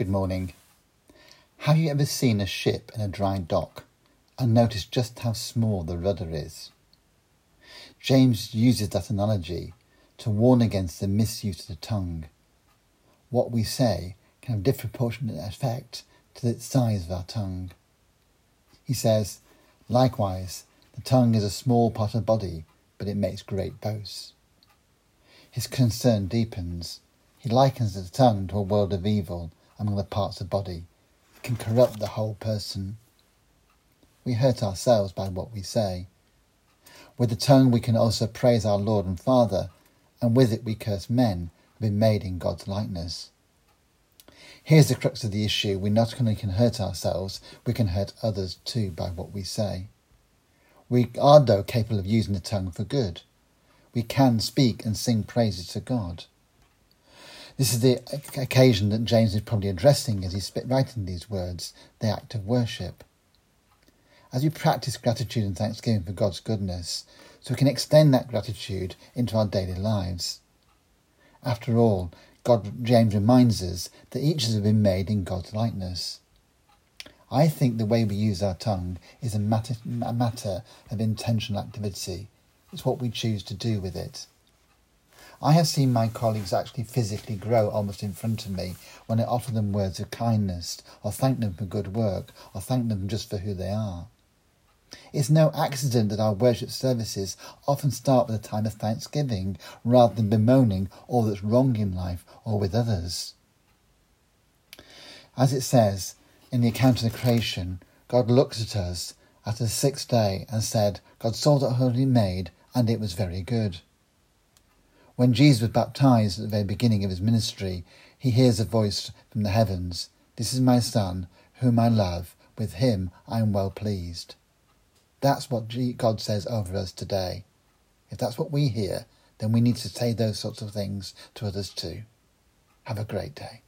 Good morning. Have you ever seen a ship in a dry dock and noticed just how small the rudder is? James uses that analogy to warn against the misuse of the tongue. What we say can have disproportionate effect to the size of our tongue. He says, likewise, the tongue is a small part of the body, but it makes great boasts. His concern deepens. He likens the tongue to a world of evil among the parts of body. Can corrupt the whole person. We hurt ourselves by what we say. With the tongue we can also praise our Lord and Father, and with it we curse men who have been made in God's likeness. Here's the crux of the issue. We not only can hurt ourselves, we can hurt others too by what we say. We are, though, capable of using the tongue for good. We can speak and sing praises to God. This is the occasion that James is probably addressing as he's writing these words, the act of worship. As we practice gratitude and thanksgiving for God's goodness, so we can extend that gratitude into our daily lives. After all, God, James reminds us that each has been made in God's likeness. I think the way we use our tongue is a matter, a matter of intentional activity. It's what we choose to do with it. I have seen my colleagues actually physically grow almost in front of me when I offer them words of kindness, or thank them for good work, or thank them just for who they are. It's no accident that our worship services often start with a time of thanksgiving rather than bemoaning all that's wrong in life or with others. As it says in the account of the creation, God looked at us after the sixth day and said, God saw that had made, and it was very good. When Jesus was baptized at the very beginning of his ministry, he hears a voice from the heavens This is my Son, whom I love. With him I am well pleased. That's what God says over us today. If that's what we hear, then we need to say those sorts of things to others too. Have a great day.